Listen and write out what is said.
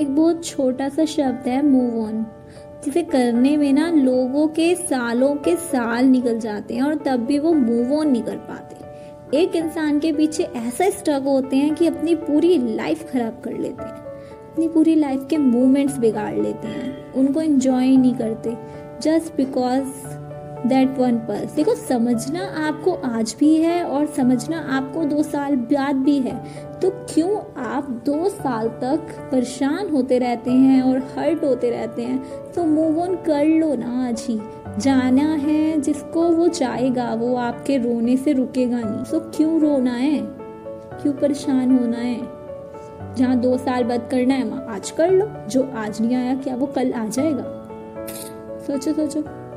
एक बहुत छोटा सा शब्द है मूव ऑन जिसे करने में ना लोगों के सालों के साल निकल जाते हैं और तब भी वो मूव ऑन नहीं कर पाते। एक इंसान के पीछे ऐसा स्ट्रग होते हैं कि अपनी पूरी लाइफ खराब कर लेते हैं, अपनी पूरी लाइफ के मोमेंट्स बिगाड़ लेते हैं, उनको एंजॉय नहीं करते just because that one purse देखो, समझना आपको आज भी है और समझना आपको दो साल बाद भी है। तो क्यों आप दो साल तक परेशान होते रहते हैं और हर्ट होते रहते हैं? तो मूव ऑन कर लो ना आज ही। जाना है, जिसको वो चाहेगा, वो आपके रोने से रुकेगा नहीं। तो क्यों रोना है? क्यों परेशान होना है? जहाँ दो साल बाद करना है, वहाँ आज कर लो। जो आज नहीं आया, क्या वो कल आ जाएगा? सोचो सोचो।